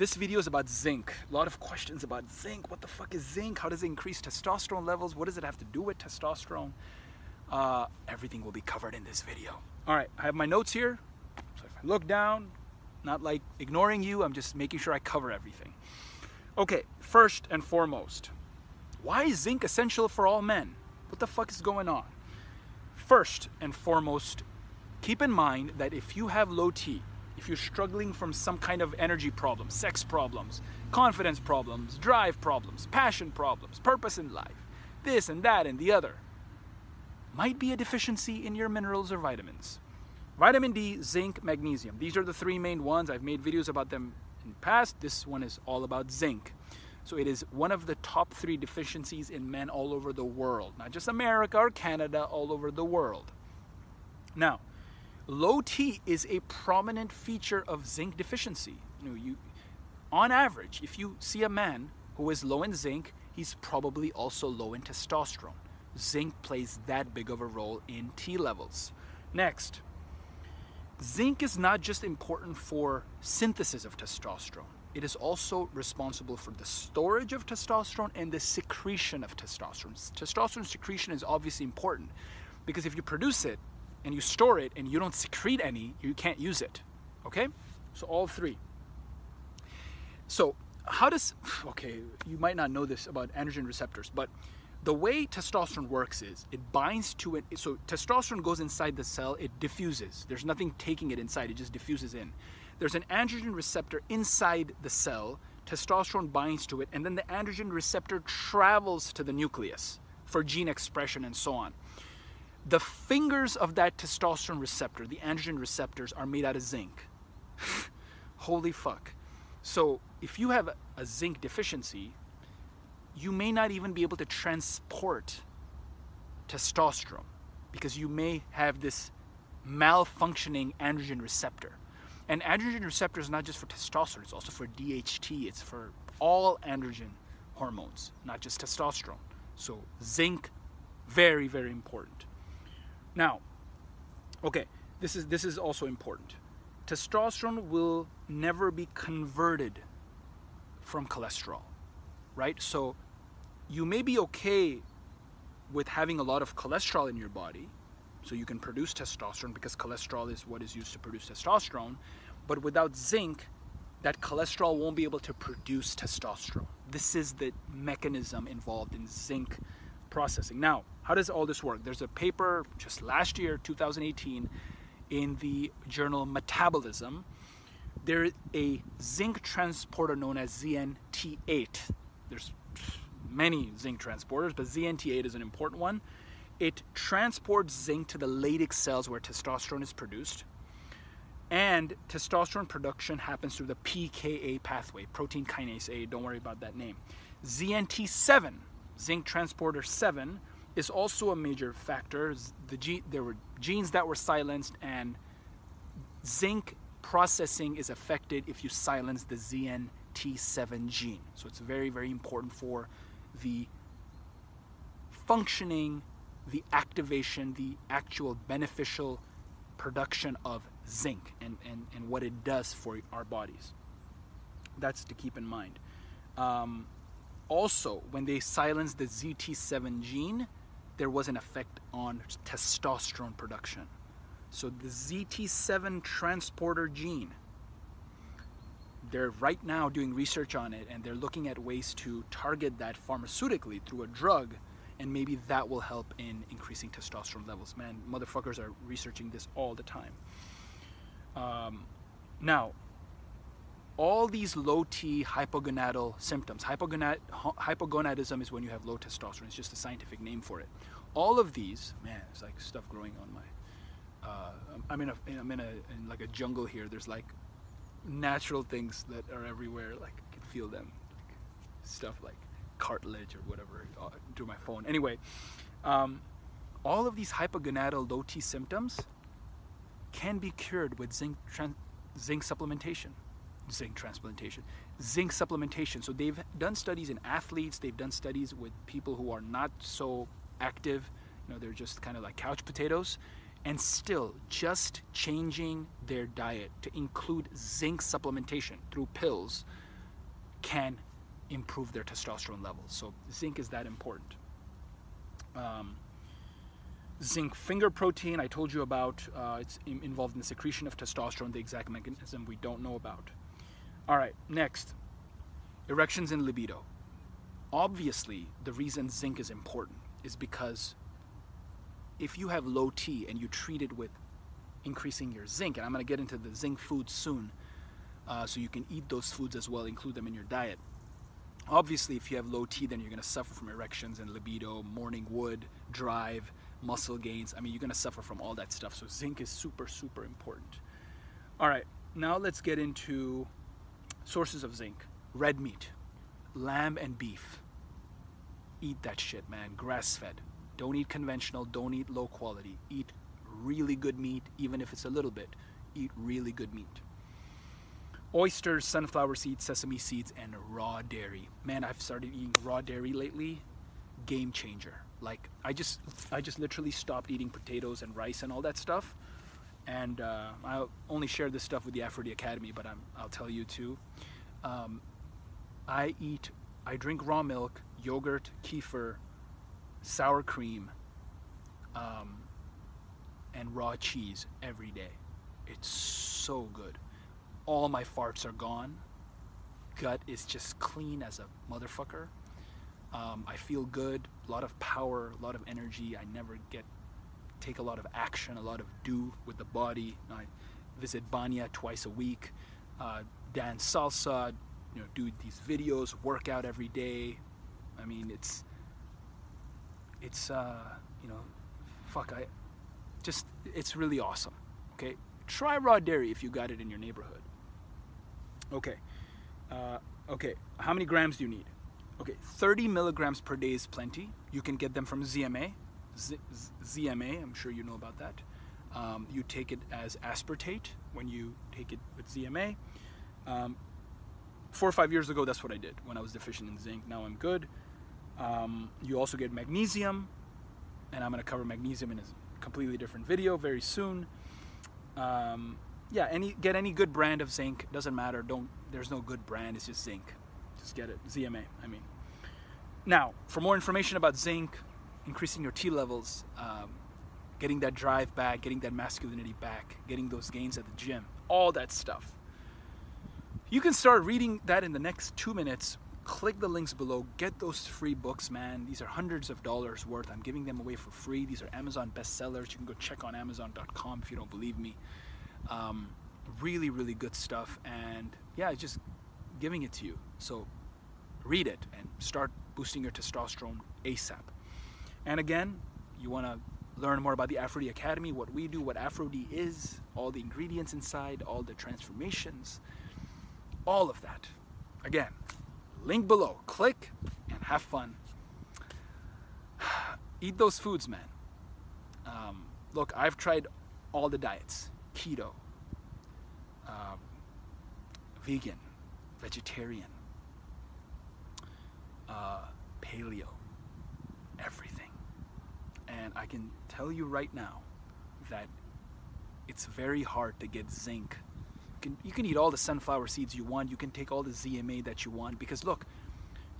this video is about zinc. A lot of questions about zinc. What the fuck is zinc? How does it increase testosterone levels? What does it have to do with testosterone? Uh, everything will be covered in this video. All right, I have my notes here. So if I look down, not like ignoring you, I'm just making sure I cover everything. Okay, first and foremost, why is zinc essential for all men? What the fuck is going on? First and foremost, keep in mind that if you have low T, if you're struggling from some kind of energy problem, sex problems, confidence problems, drive problems, passion problems, purpose in life, this and that and the other, might be a deficiency in your minerals or vitamins. Vitamin D, zinc, magnesium. These are the three main ones. I've made videos about them in the past. This one is all about zinc. So it is one of the top three deficiencies in men all over the world, not just America or Canada, all over the world. Now, low T is a prominent feature of zinc deficiency. You know, you, on average, if you see a man who is low in zinc, he's probably also low in testosterone. Zinc plays that big of a role in T levels. Next, zinc is not just important for synthesis of testosterone. It is also responsible for the storage of testosterone and the secretion of testosterone. Testosterone secretion is obviously important because if you produce it and you store it and you don't secrete any, you can't use it. Okay? So all three. So how does okay, you might not know this about androgen receptors, but the way testosterone works is it binds to it so testosterone goes inside the cell, it diffuses. There's nothing taking it inside, it just diffuses in. There's an androgen receptor inside the cell, testosterone binds to it, and then the androgen receptor travels to the nucleus for gene expression and so on. The fingers of that testosterone receptor, the androgen receptors, are made out of zinc. Holy fuck. So if you have a zinc deficiency, you may not even be able to transport testosterone because you may have this malfunctioning androgen receptor. And androgen receptor is not just for testosterone, it's also for DHT, it's for all androgen hormones, not just testosterone. So, zinc, very, very important. Now, okay, this is, this is also important. Testosterone will never be converted from cholesterol, right? So, you may be okay with having a lot of cholesterol in your body, so you can produce testosterone because cholesterol is what is used to produce testosterone. But without zinc, that cholesterol won't be able to produce testosterone. This is the mechanism involved in zinc processing. Now, how does all this work? There's a paper just last year, 2018, in the journal Metabolism. There's a zinc transporter known as ZNT8. There's many zinc transporters, but ZNT8 is an important one. It transports zinc to the Leydig cells where testosterone is produced. And testosterone production happens through the PKA pathway, protein kinase A. Don't worry about that name. ZNT7, zinc transporter 7, is also a major factor. The gene, there were genes that were silenced, and zinc processing is affected if you silence the ZNT7 gene. So it's very, very important for the functioning the activation, the actual beneficial production of zinc and, and, and what it does for our bodies. That's to keep in mind. Um, also, when they silenced the ZT7 gene, there was an effect on testosterone production. So, the ZT7 transporter gene, they're right now doing research on it and they're looking at ways to target that pharmaceutically through a drug and maybe that will help in increasing testosterone levels. Man, motherfuckers are researching this all the time. Um, now, all these low T hypogonadal symptoms, hypogonad, hypogonadism is when you have low testosterone, it's just a scientific name for it. All of these, man, it's like stuff growing on my. Uh, I'm in a, I'm in a, in like a jungle here. There's like natural things that are everywhere. Like I can feel them, like stuff like cartilage or whatever through my phone. Anyway, um, all of these hypogonadal low T symptoms can be cured with zinc tran- zinc supplementation, zinc transplantation, zinc supplementation. So they've done studies in athletes. They've done studies with people who are not so active. You know, they're just kind of like couch potatoes. And still, just changing their diet to include zinc supplementation through pills can improve their testosterone levels. So zinc is that important. Um, zinc finger protein, I told you about. Uh, it's in- involved in the secretion of testosterone, the exact mechanism we don't know about. All right, next erections and libido. Obviously, the reason zinc is important is because if you have low T and you treat it with increasing your zinc, and I'm going to get into the zinc foods soon, uh, so you can eat those foods as well, include them in your diet. Obviously, if you have low T, then you're going to suffer from erections and libido, morning wood, drive, muscle gains. I mean, you're going to suffer from all that stuff. So, zinc is super, super important. All right, now let's get into sources of zinc red meat, lamb and beef. Eat that shit, man. Grass fed. Don't eat conventional, don't eat low quality. Eat really good meat, even if it's a little bit. Eat really good meat. Oysters, sunflower seeds, sesame seeds, and raw dairy. Man, I've started eating raw dairy lately. Game changer. Like I just, I just literally stopped eating potatoes and rice and all that stuff. And uh, I only share this stuff with the Aphro-D Academy, but I'm, I'll tell you too. Um, I eat, I drink raw milk, yogurt, kefir, sour cream, um, and raw cheese every day. It's so good. All my farts are gone. Gut is just clean as a motherfucker. Um, I feel good, a lot of power, a lot of energy. I never get take a lot of action, a lot of do with the body. I visit Banya twice a week, uh, dance salsa, you know, do these videos, work out every day. I mean, it's it's uh, you know, fuck, I just it's really awesome. Okay, try raw dairy if you got it in your neighborhood. Okay, uh, okay, how many grams do you need? Okay, 30 milligrams per day is plenty. You can get them from ZMA. ZMA, I'm sure you know about that. Um, you take it as aspartate when you take it with ZMA. Um, four or five years ago, that's what I did when I was deficient in zinc. Now I'm good. Um, you also get magnesium, and I'm going to cover magnesium in a completely different video very soon. Um, yeah, any get any good brand of zinc doesn't matter. Don't there's no good brand. It's just zinc. Just get it. ZMA. I mean. Now, for more information about zinc, increasing your T levels, um, getting that drive back, getting that masculinity back, getting those gains at the gym, all that stuff. You can start reading that in the next two minutes. Click the links below. Get those free books, man. These are hundreds of dollars worth. I'm giving them away for free. These are Amazon bestsellers. You can go check on Amazon.com if you don't believe me. Um, really, really good stuff. And yeah, just giving it to you. So read it and start boosting your testosterone ASAP. And again, you want to learn more about the Aphro-D Academy, what we do, what Aphro-D is, all the ingredients inside, all the transformations, all of that. Again, link below. Click and have fun. Eat those foods, man. Um, look, I've tried all the diets keto, um, vegan, vegetarian, uh, paleo, everything. And I can tell you right now that it's very hard to get zinc. You can, you can eat all the sunflower seeds you want, you can take all the ZMA that you want, because look,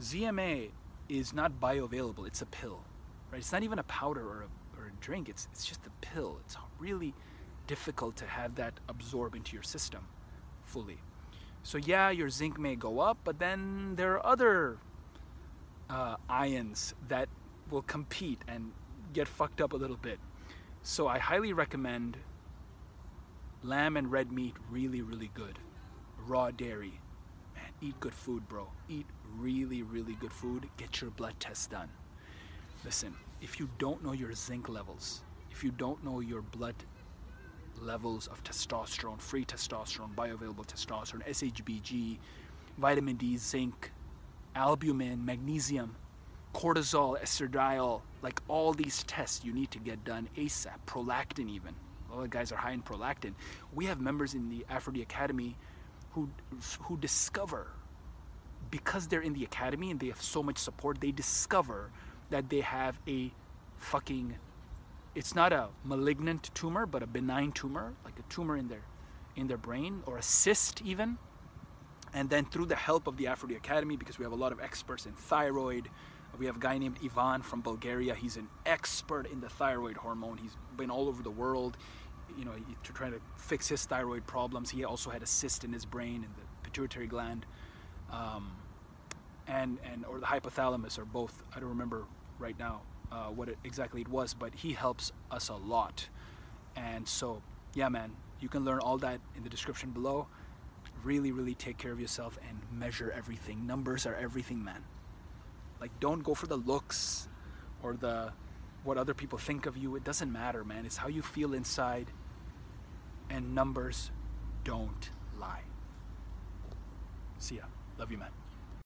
ZMA is not bioavailable, it's a pill. Right? It's not even a powder or a, or a drink, it's, it's just a pill. It's really difficult to have that absorb into your system fully. So, yeah, your zinc may go up, but then there are other uh, ions that will compete and get fucked up a little bit. So, I highly recommend lamb and red meat, really, really good. Raw dairy. Man, eat good food, bro. Eat really, really good food. Get your blood test done. Listen, if you don't know your zinc levels, if you don't know your blood levels of testosterone, free testosterone, bioavailable testosterone, SHBG, vitamin D, zinc, albumin, magnesium, cortisol, estradiol, like all these tests you need to get done ASAP, prolactin even. All the guys are high in prolactin. We have members in the Aphro-D Academy who who discover because they're in the academy and they have so much support, they discover that they have a fucking it's not a malignant tumor but a benign tumor like a tumor in their in their brain or a cyst even And then through the help of the Aphro-D Academy, because we have a lot of experts in thyroid, we have a guy named Ivan from Bulgaria. He's an expert in the thyroid hormone. He's been all over the world, you know, to try to fix his thyroid problems. He also had a cyst in his brain in the pituitary gland, um, and and or the hypothalamus, or both. I don't remember right now uh, what it, exactly it was, but he helps us a lot. And so, yeah, man, you can learn all that in the description below. Really, really take care of yourself and measure everything. Numbers are everything, man. Like, don't go for the looks or the what other people think of you. It doesn't matter, man. It's how you feel inside. And numbers don't lie. See ya. Love you, man.